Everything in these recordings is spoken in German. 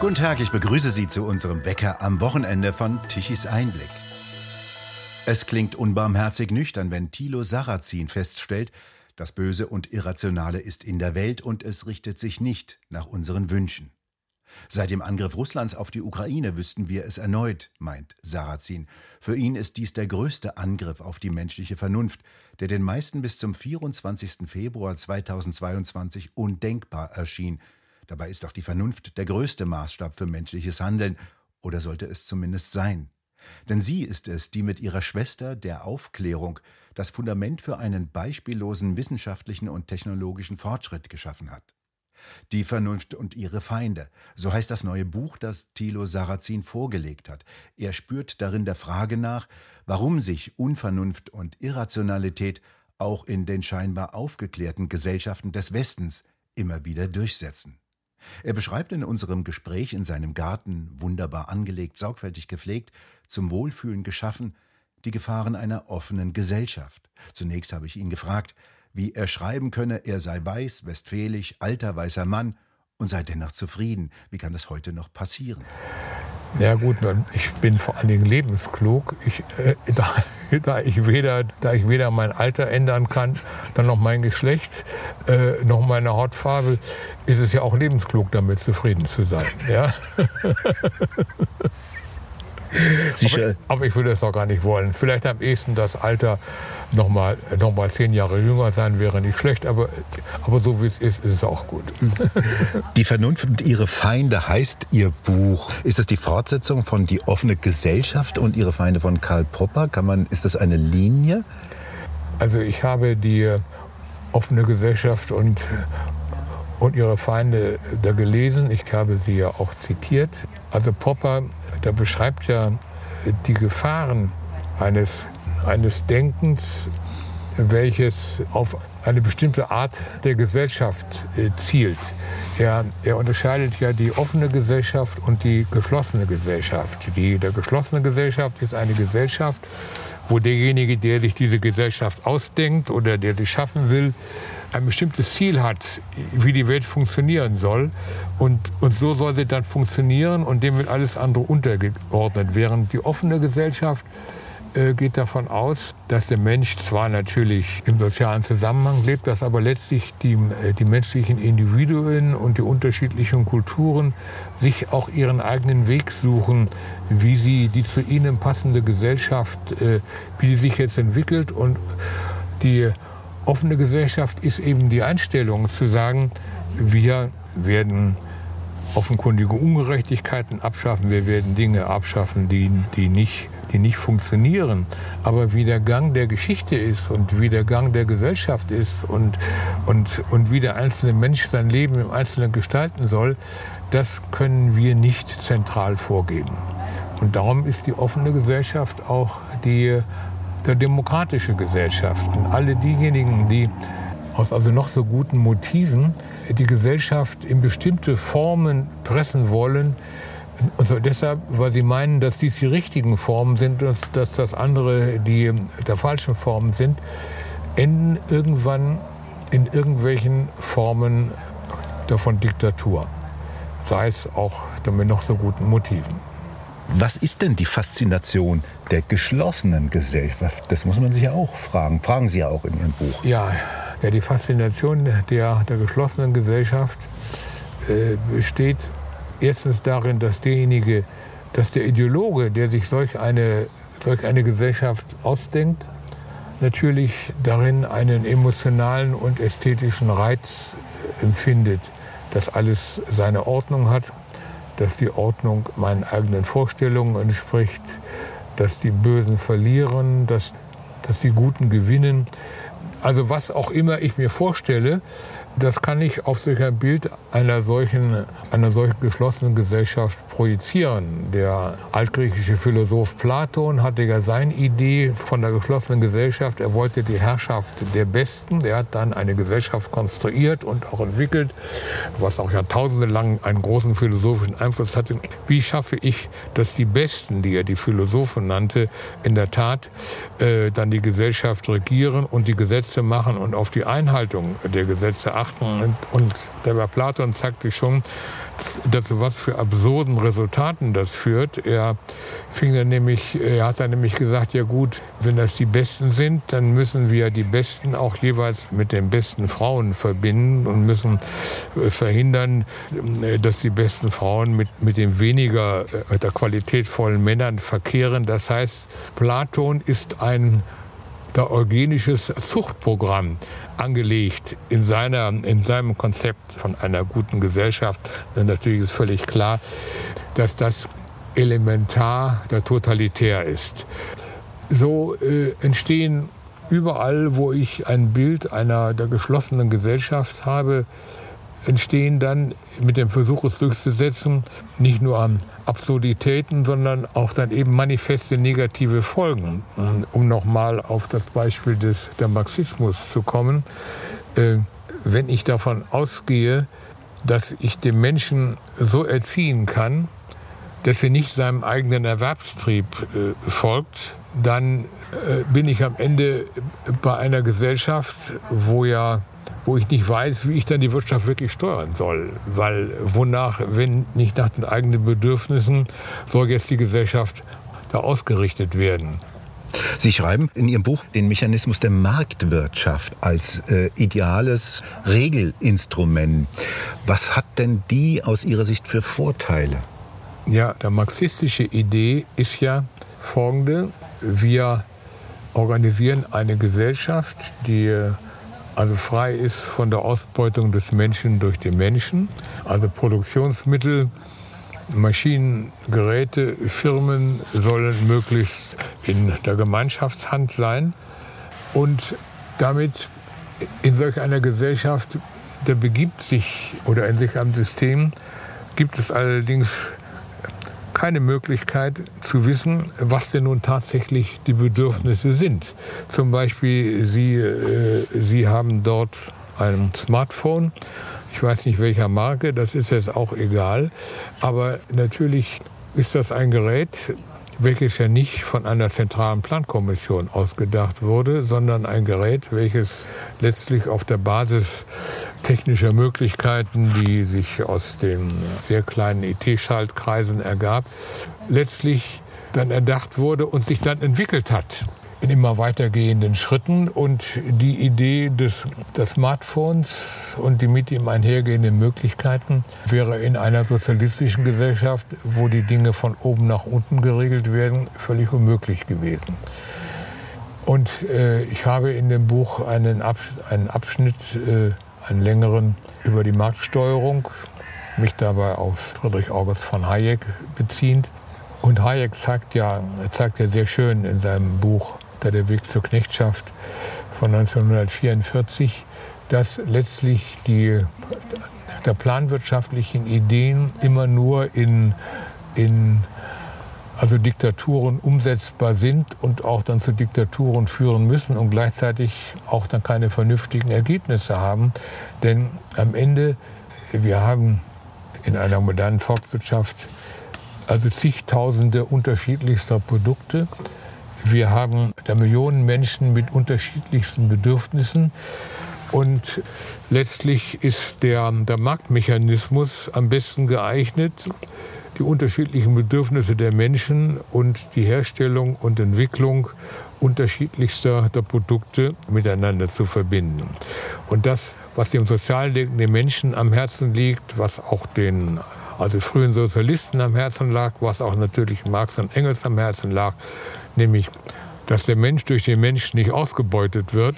Guten Tag, ich begrüße Sie zu unserem Wecker am Wochenende von Tichys Einblick. Es klingt unbarmherzig nüchtern, wenn Thilo Sarrazin feststellt, das Böse und Irrationale ist in der Welt und es richtet sich nicht nach unseren Wünschen. Seit dem Angriff Russlands auf die Ukraine wüssten wir es erneut, meint Sarrazin. Für ihn ist dies der größte Angriff auf die menschliche Vernunft, der den meisten bis zum 24. Februar 2022 undenkbar erschien. Dabei ist doch die Vernunft der größte Maßstab für menschliches Handeln, oder sollte es zumindest sein. Denn sie ist es, die mit ihrer Schwester der Aufklärung das Fundament für einen beispiellosen wissenschaftlichen und technologischen Fortschritt geschaffen hat. Die Vernunft und ihre Feinde. So heißt das neue Buch, das Thilo Sarrazin vorgelegt hat. Er spürt darin der Frage nach, warum sich Unvernunft und Irrationalität auch in den scheinbar aufgeklärten Gesellschaften des Westens immer wieder durchsetzen. Er beschreibt in unserem Gespräch in seinem Garten, wunderbar angelegt, sorgfältig gepflegt, zum Wohlfühlen geschaffen, die Gefahren einer offenen Gesellschaft. Zunächst habe ich ihn gefragt, wie er schreiben könne, er sei weiß, westfälisch, alter weißer Mann und sei dennoch zufrieden. Wie kann das heute noch passieren? Ja gut, ich bin vor allen Dingen lebensklug. Ich, äh, da, da, ich weder, da ich weder mein Alter ändern kann, dann noch mein Geschlecht, äh, noch meine Hautfarbe, ist es ja auch lebensklug, damit zufrieden zu sein. Ja? aber, aber, ich würde es doch gar nicht wollen. Vielleicht am ehesten das Alter noch mal, noch mal zehn Jahre jünger sein wäre nicht schlecht, aber, aber so wie es ist, ist es auch gut. Die Vernunft und ihre Feinde heißt Ihr Buch. Ist es die Fortsetzung von Die offene Gesellschaft und ihre Feinde von Karl Popper? Kann man, ist das eine Linie? Also ich habe die offene Gesellschaft und, und ihre Feinde da gelesen. Ich habe sie ja auch zitiert. Also Popper, der beschreibt ja die Gefahren eines eines Denkens, welches auf eine bestimmte Art der Gesellschaft äh, zielt. Er, er, unterscheidet ja die offene Gesellschaft und die geschlossene Gesellschaft. Die der geschlossene Gesellschaft ist eine Gesellschaft, wo derjenige, der sich diese Gesellschaft ausdenkt oder der sie schaffen will, ein bestimmtes Ziel hat, wie die Welt funktionieren soll. Und, und so soll sie dann funktionieren und dem wird alles andere untergeordnet. Während die offene Gesellschaft äh, geht davon aus, dass der Mensch zwar natürlich im sozialen Zusammenhang lebt, dass aber letztlich die, äh, die menschlichen Individuen und die unterschiedlichen Kulturen sich auch ihren eigenen Weg suchen, wie sie die zu ihnen passende Gesellschaft, äh, wie sie sich jetzt entwickelt. Und die offene Gesellschaft ist eben die Einstellung zu sagen, wir werden offenkundige Ungerechtigkeiten abschaffen, wir werden Dinge abschaffen, die, die nicht die nicht funktionieren. Aber wie der Gang der Geschichte ist und wie der Gang der Gesellschaft ist und, und, und wie der einzelne Mensch sein Leben im Einzelnen gestalten soll, das können wir nicht zentral vorgeben. Und darum ist die offene Gesellschaft auch die der demokratische Gesellschaft. Und alle diejenigen, die aus also noch so guten Motiven die Gesellschaft in bestimmte Formen pressen wollen, also deshalb, weil sie meinen, dass dies die richtigen Formen sind und dass das andere die der falschen Formen sind, enden irgendwann in irgendwelchen Formen davon Diktatur. Sei es auch mit noch so guten Motiven. Was ist denn die Faszination der geschlossenen Gesellschaft? Das muss man sich ja auch fragen. Fragen Sie ja auch in Ihrem Buch. Ja, ja die Faszination der, der geschlossenen Gesellschaft äh, besteht erstens darin, dass derjenige, dass der Ideologe, der sich solch eine, solch eine Gesellschaft ausdenkt, natürlich darin einen emotionalen und ästhetischen Reiz empfindet, dass alles seine Ordnung hat, dass die Ordnung meinen eigenen Vorstellungen entspricht, dass die Bösen verlieren, dass, dass die Guten gewinnen. Also was auch immer ich mir vorstelle, das kann ich auf solch ein Bild einer solchen, einer solchen geschlossenen Gesellschaft projizieren. Der altgriechische Philosoph Platon hatte ja seine Idee von der geschlossenen Gesellschaft. Er wollte die Herrschaft der Besten. Er hat dann eine Gesellschaft konstruiert und auch entwickelt, was auch Jahrtausende lang einen großen philosophischen Einfluss hatte. Wie schaffe ich, dass die Besten, die er die Philosophen nannte, in der Tat äh, dann die Gesellschaft regieren und die Gesetze machen und auf die Einhaltung der Gesetze achten. Und, und der Platon zeigte schon, dass was für absurden Resultaten das führt. Er fing dann nämlich, er hat dann nämlich gesagt, ja gut, wenn das die Besten sind, dann müssen wir die Besten auch jeweils mit den besten Frauen verbinden und müssen äh, verhindern, äh, dass die besten Frauen mit, mit den weniger äh, der qualitätvollen Männern verkehren. Das heißt, Platon ist ein der eugenisches Zuchtprogramm angelegt in, seiner, in seinem Konzept von einer guten Gesellschaft. Denn natürlich ist völlig klar, dass das elementar der Totalitär ist. So äh, entstehen überall, wo ich ein Bild einer der geschlossenen Gesellschaft habe, entstehen dann mit dem Versuch, es durchzusetzen, nicht nur an Absurditäten, sondern auch dann eben manifeste negative Folgen. Um nochmal auf das Beispiel des, der Marxismus zu kommen, äh, wenn ich davon ausgehe, dass ich dem Menschen so erziehen kann, dass er nicht seinem eigenen Erwerbstrieb äh, folgt, dann äh, bin ich am Ende bei einer Gesellschaft, wo ja wo ich nicht weiß, wie ich dann die Wirtschaft wirklich steuern soll. Weil wonach, wenn nicht nach den eigenen Bedürfnissen, soll jetzt die Gesellschaft da ausgerichtet werden. Sie schreiben in Ihrem Buch den Mechanismus der Marktwirtschaft als äh, ideales Regelinstrument. Was hat denn die aus Ihrer Sicht für Vorteile? Ja, der marxistische Idee ist ja folgende. Wir organisieren eine Gesellschaft, die also frei ist von der Ausbeutung des Menschen durch den Menschen. Also Produktionsmittel, Maschinen, Geräte, Firmen sollen möglichst in der Gemeinschaftshand sein. Und damit in solch einer Gesellschaft, da begibt sich oder in sich einem System, gibt es allerdings keine Möglichkeit zu wissen, was denn nun tatsächlich die Bedürfnisse sind. Zum Beispiel, Sie, äh, Sie haben dort ein Smartphone. Ich weiß nicht welcher Marke, das ist jetzt auch egal. Aber natürlich ist das ein Gerät, welches ja nicht von einer zentralen Plankommission ausgedacht wurde, sondern ein Gerät, welches letztlich auf der Basis technischer Möglichkeiten, die sich aus den sehr kleinen IT-Schaltkreisen ergab, letztlich dann erdacht wurde und sich dann entwickelt hat in immer weitergehenden Schritten. Und die Idee des, des Smartphones und die mit ihm einhergehenden Möglichkeiten wäre in einer sozialistischen Gesellschaft, wo die Dinge von oben nach unten geregelt werden, völlig unmöglich gewesen. Und äh, ich habe in dem Buch einen, Abs einen Abschnitt äh, einen längeren über die Marktsteuerung, mich dabei auf Friedrich August von Hayek beziehend. Und Hayek zeigt ja, zeigt ja sehr schön in seinem Buch Der Weg zur Knechtschaft von 1944, dass letztlich die der planwirtschaftlichen Ideen immer nur in, in also Diktaturen umsetzbar sind und auch dann zu Diktaturen führen müssen und gleichzeitig auch dann keine vernünftigen Ergebnisse haben. Denn am Ende, wir haben in einer modernen Volkswirtschaft also zigtausende unterschiedlichster Produkte. Wir haben da Millionen Menschen mit unterschiedlichsten Bedürfnissen. Und letztlich ist der, der Marktmechanismus am besten geeignet, die unterschiedlichen Bedürfnisse der Menschen und die Herstellung und Entwicklung unterschiedlichster der Produkte miteinander zu verbinden. Und das, was dem sozial denkenden Menschen am Herzen liegt, was auch den also frühen Sozialisten am Herzen lag, was auch natürlich Marx und Engels am Herzen lag, nämlich dass der Mensch durch den Mensch nicht ausgebeutet wird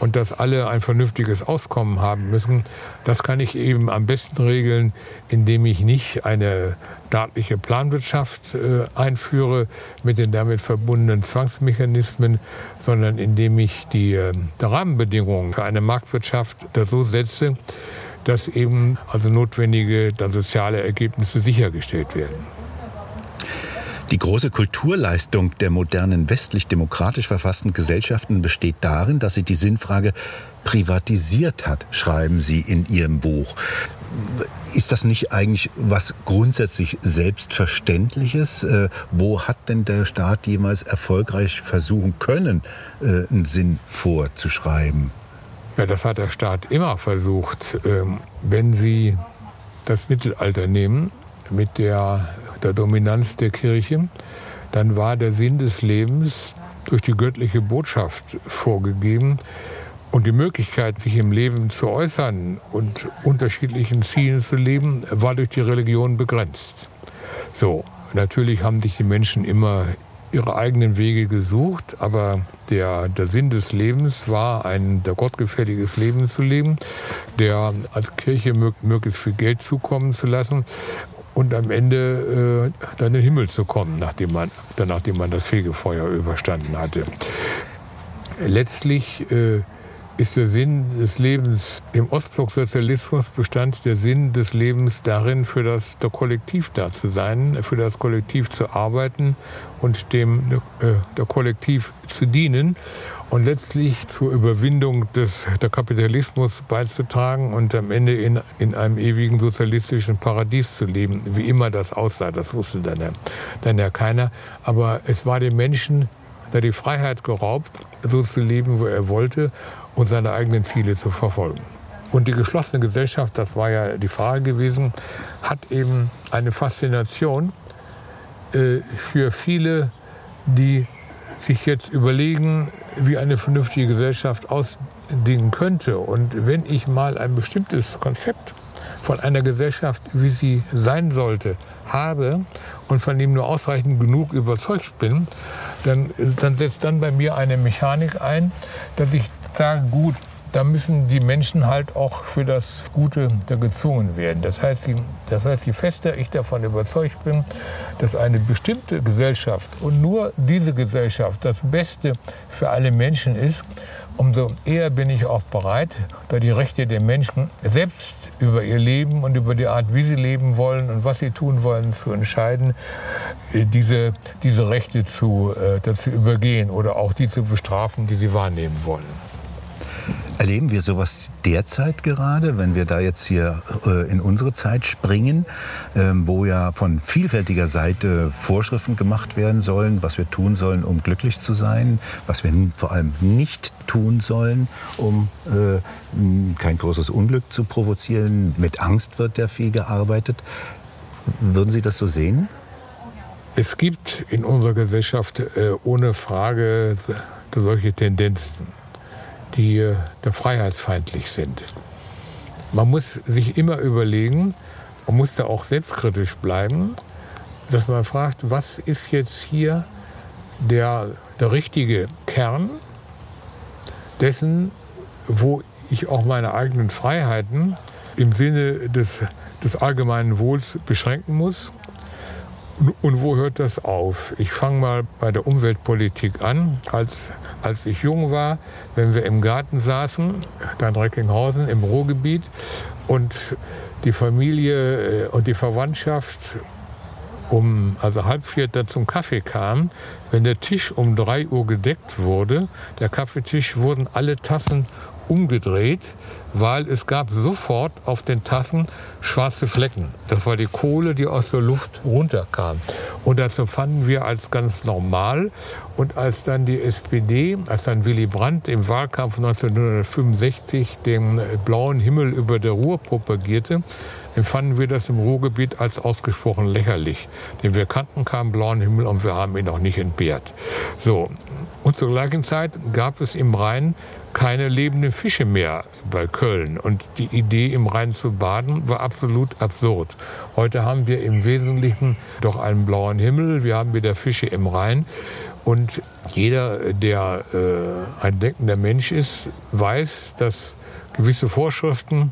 und dass alle ein vernünftiges Auskommen haben müssen, das kann ich eben am besten regeln, indem ich nicht eine staatliche Planwirtschaft äh, einführe mit den damit verbundenen Zwangsmechanismen, sondern indem ich die, äh, Rahmenbedingungen für eine Marktwirtschaft so setze, dass eben also notwendige dann soziale Ergebnisse sichergestellt werden. Die große Kulturleistung der modernen westlich-demokratisch verfassten Gesellschaften besteht darin, dass sie die Sinnfrage privatisiert hat, schreiben Sie in Ihrem Buch. Ist das nicht eigentlich was grundsätzlich Selbstverständliches? Äh, wo hat denn der Staat jemals erfolgreich versuchen können, äh, einen Sinn vorzuschreiben? Ja, das hat der Staat immer versucht. Ähm, wenn Sie das Mittelalter nehmen, mit der der Dominanz der Kirche, dann war der Sinn des Lebens durch die göttliche Botschaft vorgegeben und die Möglichkeit, sich im Leben zu äußern und unterschiedlichen Zielen zu leben, war durch die Religion begrenzt. So, natürlich haben sich die Menschen immer ihre eigenen Wege gesucht, aber der, der Sinn des Lebens war, ein der gottgefälliges Leben zu leben, der als Kirche möglichst viel Geld zukommen zu lassen und am Ende äh, dann in den Himmel zu kommen, nachdem man, dann, nachdem man das Fegefeuer überstanden hatte. Letztlich äh, ist der Sinn des Lebens im Ostblock-Sozialismus bestand der Sinn des Lebens darin, für das Kollektiv da zu sein, für das Kollektiv zu arbeiten und dem äh, der Kollektiv zu dienen und letztlich zur Überwindung des, der Kapitalismus beizutragen und am Ende in, in einem ewigen sozialistischen Paradies zu leben. Wie immer das aussah, das wusste dann ja, dann ja keiner. Aber es war dem Menschen da die Freiheit geraubt, so zu leben, wo er wollte und seine eigenen Ziele zu verfolgen. Und die geschlossene Gesellschaft, das war ja die Frage gewesen, hat eben eine Faszination äh, für viele, die sich jetzt überlegen, wie eine vernünftige Gesellschaft aussehen könnte. Und wenn ich mal ein bestimmtes Konzept von einer Gesellschaft, wie sie sein sollte, habe und von dem nur ausreichend genug überzeugt bin, dann, dann setzt dann bei mir eine Mechanik ein, dass ich sage, gut, da müssen die Menschen halt auch für das Gute da gezwungen werden. Das heißt, je, das heißt, je fester ich davon überzeugt bin, dass eine bestimmte Gesellschaft und nur diese Gesellschaft das Beste für alle Menschen ist, umso eher bin ich auch bereit, da die Rechte der Menschen selbst über ihr Leben und über die Art, wie sie leben wollen und was sie tun wollen, zu entscheiden, äh, diese, diese Rechte zu, äh, dazu übergehen oder auch die zu bestrafen, die sie wahrnehmen wollen. Erleben wir sowas derzeit gerade, wenn wir da jetzt hier äh, in unsere Zeit springen, ähm, wo ja von vielfältiger Seite Vorschriften gemacht werden sollen, was wir tun sollen, um glücklich zu sein, was wir vor allem nicht tun sollen, um äh, kein großes Unglück zu provozieren. Mit Angst wird ja viel gearbeitet. Würden Sie das so sehen? Es gibt in unserer Gesellschaft äh, ohne Frage solche Tendenzen die äh, da freiheitsfeindlich sind. Man muss sich immer überlegen, man muss da auch selbstkritisch bleiben, dass man fragt, was ist jetzt hier der, der richtige Kern dessen, wo ich auch meine eigenen Freiheiten im Sinne des, des allgemeinen Wohls beschränken muss und wo hört das auf? Ich fange mal bei der Umweltpolitik an. Als, als ich jung war, wenn wir im Garten saßen, da in Recklinghausen im Ruhrgebiet, und die Familie äh, und die Verwandtschaft um also halb vier zum Kaffee kam, wenn der Tisch um drei Uhr gedeckt wurde, der Kaffeetisch, wurden alle Tassen umgedreht, weil es gab sofort auf den Tassen schwarze Flecken. Das war die Kohle, die aus der Luft runterkam. Und das fanden wir als ganz normal. Und als dann die SPD, als dann Willy Brandt im Wahlkampf 1965 den blauen Himmel über der Ruhr propagierte, empfanden wir das im Ruhrgebiet als ausgesprochen lächerlich. Denn wir kannten keinen blauen Himmel und wir haben ihn auch nicht entbehrt. So. Und zur gleichen Zeit gab es im Rhein keine lebenden Fische mehr bei Köln. Und die Idee, im Rhein zu baden, war absolut absurd. Heute haben wir im Wesentlichen doch einen blauen Himmel, wir haben wieder Fische im Rhein. Und jeder, der äh, ein denkender Mensch ist, weiß, dass gewisse Vorschriften,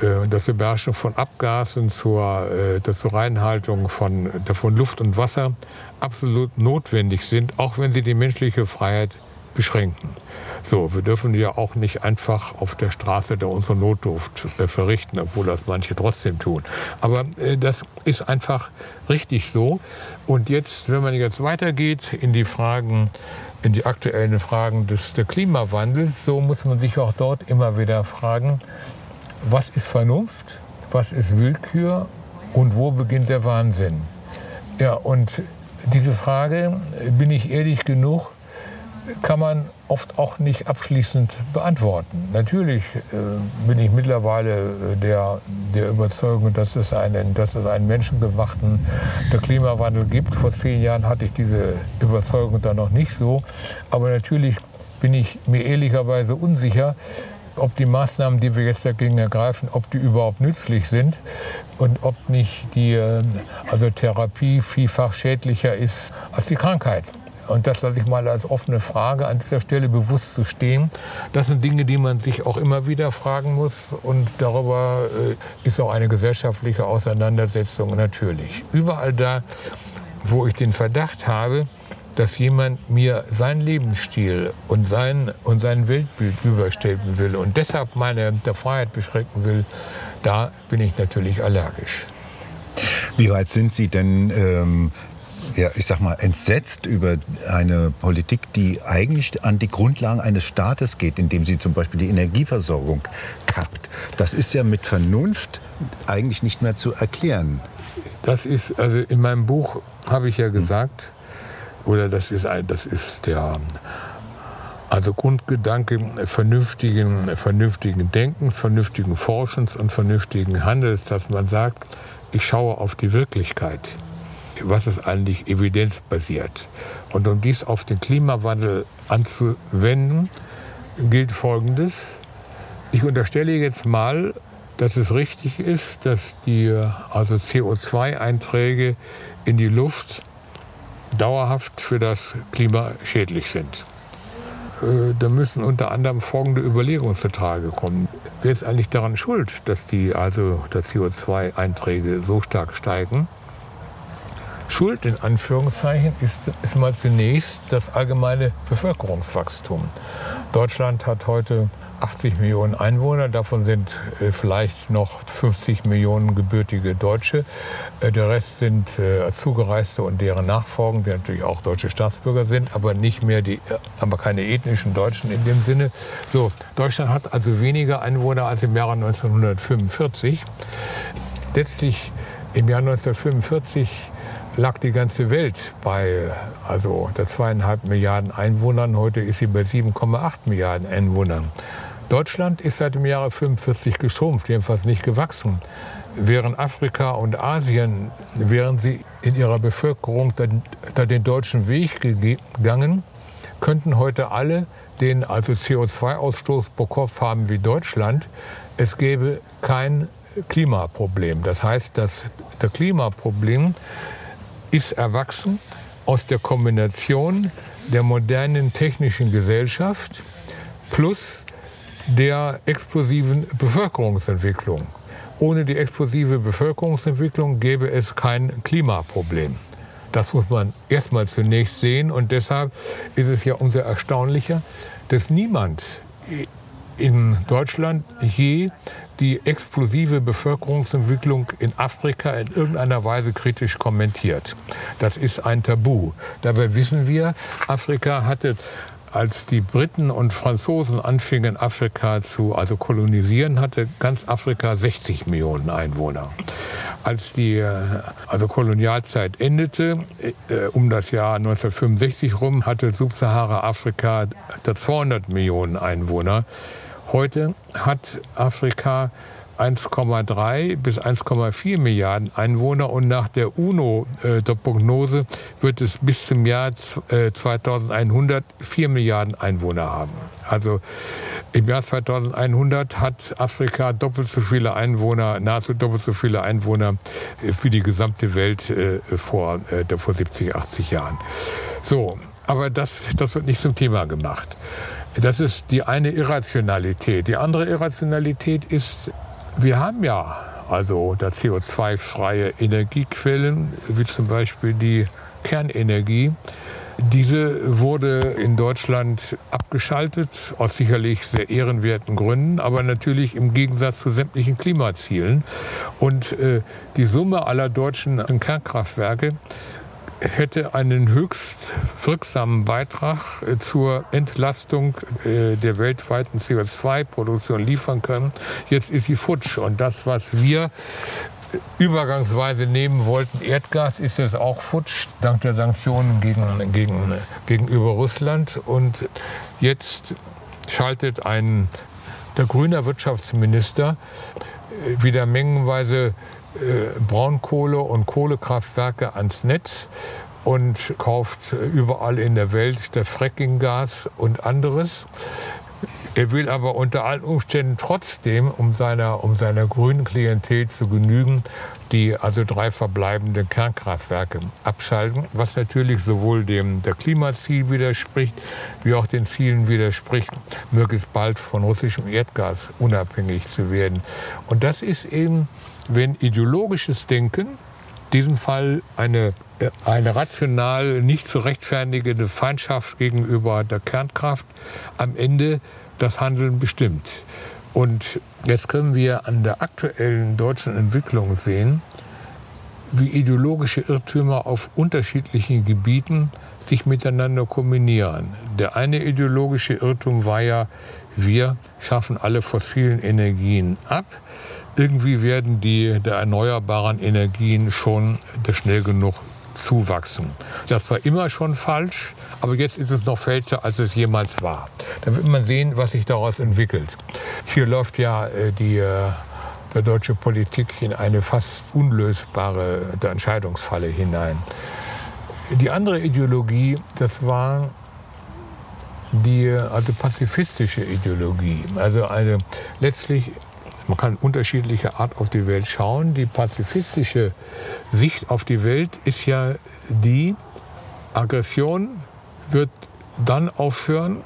äh, das Beherrschen von Abgasen zur, äh, zur Reinhaltung von, von Luft und Wasser absolut notwendig sind, auch wenn sie die menschliche Freiheit beschränken. So, wir dürfen ja auch nicht einfach auf der Straße da unsere Notdurft äh, verrichten, obwohl das manche trotzdem tun. Aber äh, das ist einfach richtig so. Und jetzt, wenn man jetzt weitergeht in die Fragen, in die aktuellen Fragen des der Klimawandels, so muss man sich auch dort immer wieder fragen, was ist Vernunft, was ist Willkür und wo beginnt der Wahnsinn? Ja, und diese Frage, bin ich ehrlich genug, kann man oft auch nicht abschließend beantworten. Natürlich äh, bin ich mittlerweile äh, der, der Überzeugung, dass es, einen, dass es einen menschengemachten der Klimawandel gibt. Vor zehn Jahren hatte ich diese Überzeugung dann noch nicht so. Aber natürlich bin ich mir ehrlicherweise unsicher, ob die Maßnahmen, die wir jetzt dagegen ergreifen, ob die überhaupt nützlich sind und ob nicht die äh, also Therapie vielfach schädlicher ist als die Krankheit. Und das lasse ich mal als offene Frage an dieser Stelle bewusst zu stehen. Das sind Dinge, die man sich auch immer wieder fragen muss. Und darüber äh, ist auch eine gesellschaftliche Auseinandersetzung natürlich. Überall da, wo ich den Verdacht habe, dass jemand mir seinen Lebensstil und sein, und sein Weltbild überstülpen will und deshalb meine der Freiheit beschränken will, da bin ich natürlich allergisch. Wie weit sind Sie denn ähm, ja, ich sag mal, entsetzt über eine Politik, die eigentlich an die Grundlagen eines Staates geht, indem sie zum Beispiel die Energieversorgung kappt. Das ist ja mit Vernunft eigentlich nicht mehr zu erklären. Das ist, also in meinem Buch habe ich ja gesagt, oder das ist, das ist der also Grundgedanke vernünftigen, vernünftigen Denkens, vernünftigen Forschens und vernünftigen Handels, dass man sagt, ich schaue auf die Wirklichkeit was ist eigentlich evidenzbasiert. Und um dies auf den Klimawandel anzuwenden, gilt Folgendes. Ich unterstelle jetzt mal, dass es richtig ist, dass die also CO2-Einträge in die Luft dauerhaft für das Klima schädlich sind. Äh, da müssen unter anderem folgende Überlegungen zutage kommen. Wer ist eigentlich daran schuld, dass die also CO2-Einträge so stark steigen? Schuld in Anführungszeichen ist, ist mal zunächst das allgemeine Bevölkerungswachstum. Deutschland hat heute 80 Millionen Einwohner, davon sind äh, vielleicht noch 50 Millionen gebürtige Deutsche. Äh, der Rest sind äh, Zugereiste und deren Nachfolgen, die natürlich auch deutsche Staatsbürger sind, aber nicht mehr die, aber keine ethnischen Deutschen in dem Sinne. So, Deutschland hat also weniger Einwohner als im Jahre 1945. Letztlich im Jahr 1945 lag die ganze Welt bei also der zweieinhalb Milliarden Einwohnern. Heute ist sie bei 7,8 Milliarden Einwohnern. Deutschland ist seit dem Jahre 45 geschrumpft, jedenfalls nicht gewachsen. Während Afrika und Asien, wären sie in ihrer Bevölkerung da den deutschen Weg gegangen, könnten heute alle den also CO2-Ausstoß pro Kopf haben wie Deutschland. Es gäbe kein Klimaproblem. Das heißt, dass das Klimaproblem ist erwachsen aus der Kombination der modernen technischen Gesellschaft plus der explosiven Bevölkerungsentwicklung. Ohne die explosive Bevölkerungsentwicklung gäbe es kein Klimaproblem. Das muss man erstmal zunächst sehen und deshalb ist es ja umso erstaunlicher, dass niemand in Deutschland je die explosive Bevölkerungsentwicklung in Afrika in irgendeiner Weise kritisch kommentiert. Das ist ein Tabu. Dabei wissen wir, Afrika hatte als die Briten und Franzosen anfingen, Afrika zu also kolonisieren, hatte ganz Afrika 60 Millionen Einwohner. Als die äh, also Kolonialzeit endete, äh, um das Jahr 1965 rum, hatte Subsahara-Afrika 200 Millionen Einwohner. Heute hat Afrika 1,3 bis 1,4 Milliarden Einwohner und nach der UNO äh, wird es bis zum Jahr äh, 2100 4 Milliarden Einwohner haben. Also im Jahr 2100 hat Afrika doppelt so viele Einwohner, nahezu doppelt so viele Einwohner äh, für die gesamte Welt äh, vor, äh, vor 70, 80 Jahren. So, aber das, das wird nicht zum Thema gemacht. Das ist die eine Irrationalität. Die andere Irrationalität ist, wir haben ja also da CO2-freie Energiequellen, wie zum Beispiel die Kernenergie. Diese wurde in Deutschland abgeschaltet, aus sicherlich sehr ehrenwerten Gründen, aber natürlich im Gegensatz zu sämtlichen Klimazielen. Und äh, die Summe aller deutschen Kernkraftwerke hätte einen höchst wirksamen Beitrag äh, zur Entlastung äh, der weltweiten CO2-Produktion liefern können. Jetzt ist sie futsch. Und das, was wir übergangsweise nehmen wollten, Erdgas, ist jetzt auch futsch, dank der Sanktionen gegen, gegen, gegenüber Russland. Und jetzt schaltet ein der grüne Wirtschaftsminister äh, wieder mengenweise äh, Braunkohle- und Kohlekraftwerke ans Netz und kauft überall in der Welt der Frackinggas und anderes. Er will aber unter allen Umständen trotzdem, um seiner, um seiner grünen Klientel zu genügen, die also drei verbleibenden Kernkraftwerke abschalten, was natürlich sowohl dem der Klimaziel widerspricht, wie auch den Zielen widerspricht, möglichst bald von russischem Erdgas unabhängig zu werden. Und das ist eben, wenn ideologisches Denken, in diesem Fall eine eine rational nicht zu rechtfertigende Feindschaft gegenüber der Kernkraft am Ende das Handeln bestimmt. Und jetzt können wir an der aktuellen deutschen Entwicklung sehen, wie ideologische Irrtümer auf unterschiedlichen Gebieten sich miteinander kombinieren. Der eine ideologische Irrtum war ja, wir schaffen alle fossilen Energien ab. Irgendwie werden die der erneuerbaren Energien schon schnell genug zuwachsen. Das war immer schon falsch, aber jetzt ist es noch fälscher, als es jemals war. Dann wird man sehen, was sich daraus entwickelt. Hier läuft ja äh, die äh, deutsche Politik in eine fast unlösbare Entscheidungsfalle hinein. Die andere Ideologie, das war die also pazifistische Ideologie, also eine letztlich man kann unterschiedliche Art auf die Welt schauen. Die pazifistische Sicht auf die Welt ist ja die, Aggression wird dann aufhören,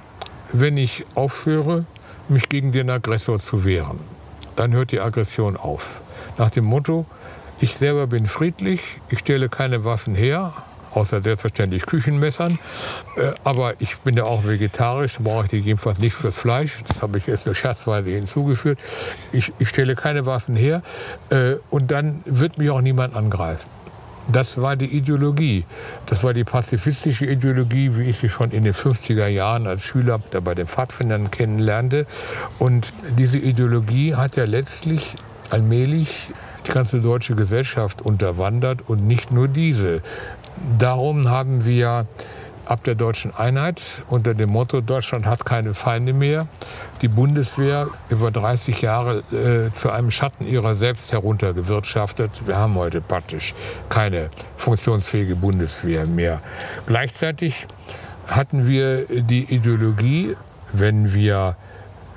wenn ich aufhöre, mich gegen den Aggressor zu wehren. Dann hört die Aggression auf. Nach dem Motto, ich selber bin friedlich, ich stelle keine Waffen her, außer selbstverständlich Küchenmessern. Äh, aber ich bin ja auch vegetarisch, brauche ich die jedenfalls nicht fürs Fleisch. Das habe ich jetzt nur scherzweise hinzugefügt. Ich, ich stelle keine Waffen her äh, und dann wird mich auch niemand angreifen. Das war die Ideologie. Das war die pazifistische Ideologie, wie ich sie schon in den 50er Jahren als Schüler bei den Pfadfindern kennenlernte. Und diese Ideologie hat ja letztlich allmählich die ganze deutsche Gesellschaft unterwandert und nicht nur diese. Darum haben wir ab der deutschen Einheit unter dem Motto Deutschland hat keine Feinde mehr die Bundeswehr über 30 Jahre äh, zu einem Schatten ihrer selbst heruntergewirtschaftet. Wir haben heute praktisch keine funktionsfähige Bundeswehr mehr. Gleichzeitig hatten wir die Ideologie, wenn wir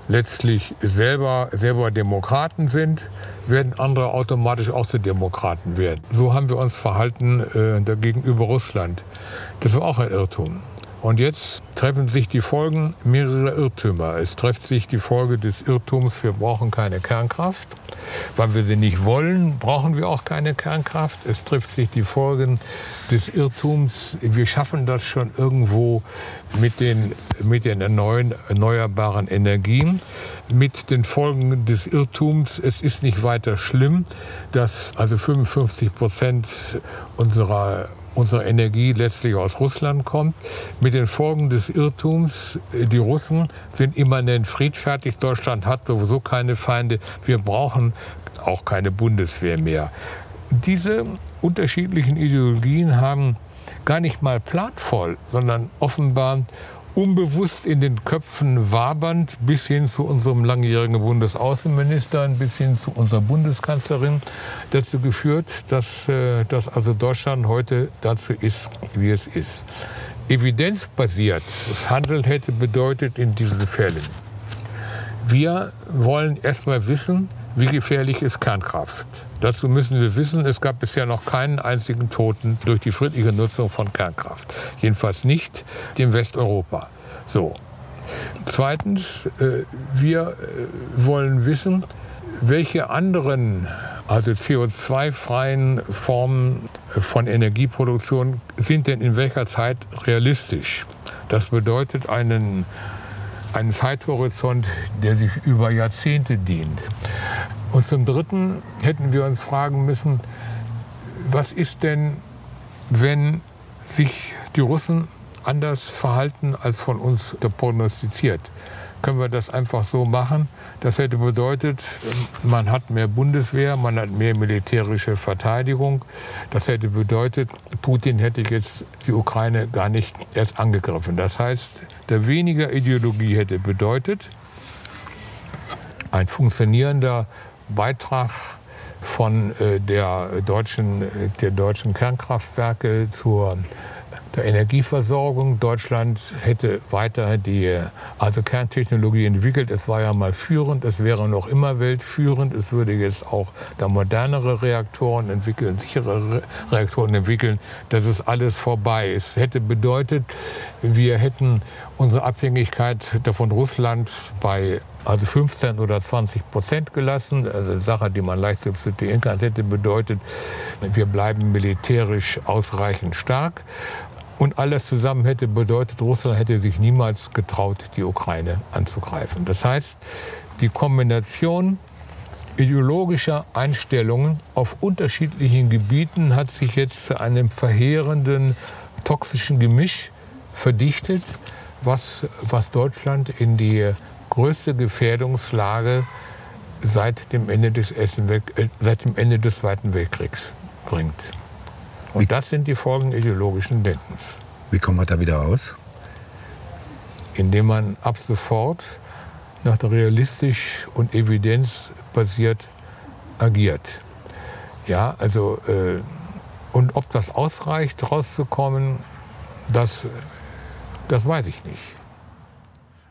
letztlich selber, selber Demokraten sind, werden andere automatisch auch zu Demokraten werden. So haben wir uns verhalten äh, gegenüber Russland. Das war auch ein Irrtum. Und jetzt treffen sich die Folgen mehrerer Irrtümer. Es trifft sich die Folge des Irrtums, wir brauchen keine Kernkraft. Weil wir sie nicht wollen, brauchen wir auch keine Kernkraft. Es trifft sich die Folgen des Irrtums, wir schaffen das schon irgendwo mit den, mit den erneuerbaren Energien. Mit den Folgen des Irrtums, es ist nicht weiter schlimm, dass also 55 Prozent unserer unsere Energie letztlich aus Russland kommt. Mit den Folgen des Irrtums, äh, die Russen sind immanent friedfertig, Deutschland hat sowieso keine Feinde, wir brauchen auch keine Bundeswehr mehr. Diese unterschiedlichen Ideologien haben gar nicht mal planvoll, sondern offenbar unbewusst in den Köpfen wabernd bis hin zu unserem langjährigen Bundesaußenminister, bis hin zu unserer Bundeskanzlerin dazu geführt, dass, äh, dass also Deutschland heute dazu ist, wie es ist. Evidenzbasiert das Handeln hätte bedeutet in diesen Fällen. Wir wollen erstmal wissen, wie gefährlich ist Kernkraft. Dazu müssen wir wissen, es gab bisher noch keinen einzigen Toten durch die friedliche Nutzung von Kernkraft. Jedenfalls nicht in Westeuropa. So. Zweitens, äh, wir äh, wollen wissen, welche anderen also CO2-freien Formen von Energieproduktion sind denn in welcher Zeit realistisch? Das bedeutet einen, einen Zeithorizont, der sich über Jahrzehnte dient. Und zum Dritten hätten wir uns fragen müssen, was ist denn, wenn sich die Russen anders verhalten als von uns prognostiziert? können wir das einfach so machen. Das hätte bedeutet, man hat mehr Bundeswehr, man hat mehr militärische Verteidigung. Das hätte bedeutet, Putin hätte jetzt die Ukraine gar nicht erst angegriffen. Das heißt, der weniger Ideologie hätte bedeutet, ein funktionierender Beitrag von äh, der deutschen, der deutschen Kernkraftwerke zur der Energieversorgung. Deutschland hätte weiter die also Kerntechnologie entwickelt. Es war ja mal führend, es wäre noch immer weltführend. Es würde jetzt auch da modernere Reaktoren entwickeln, sichere Reaktoren entwickeln. Das ist alles vorbei. Es hätte bedeutet, wir hätten unsere Abhängigkeit von Russland bei also 15 oder 20 Prozent gelassen. Also eine Sache, die man leicht substituieren kann. Das hätte bedeutet, wir bleiben militärisch ausreichend stark. Und alles zusammen hätte bedeutet, Russland hätte sich niemals getraut, die Ukraine anzugreifen. Das heißt, die Kombination ideologischer Einstellungen auf unterschiedlichen Gebieten hat sich jetzt zu einem verheerenden toxischen Gemisch verdichtet, was, was Deutschland in die größte Gefährdungslage seit dem Ende des, Essen, äh, seit dem Ende des Zweiten Weltkriegs bringt. Und das sind die Folgen ideologischen Denkens. Wie kommt man da wieder raus? Indem man ab sofort nach der realistisch und evidenzbasiert agiert. Ja, also, äh, und ob das ausreicht, rauszukommen, das, das weiß ich nicht.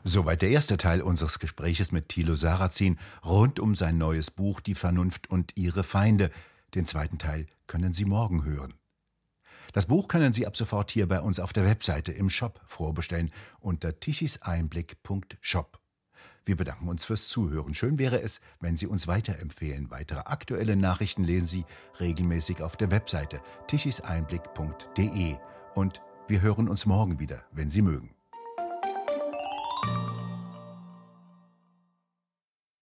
Soweit der erste Teil unseres Gespräches mit Thilo Sarrazin rund um sein neues Buch Die Vernunft und ihre Feinde. Den zweiten Teil können Sie morgen hören. Das Buch können Sie ab sofort hier bei uns auf der Webseite im Shop vorbestellen unter tichiseinblick.shop. Wir bedanken uns fürs Zuhören. Schön wäre es, wenn Sie uns weiterempfehlen. Weitere aktuelle Nachrichten lesen Sie regelmäßig auf der Webseite tichiseinblick.de. Und wir hören uns morgen wieder, wenn Sie mögen.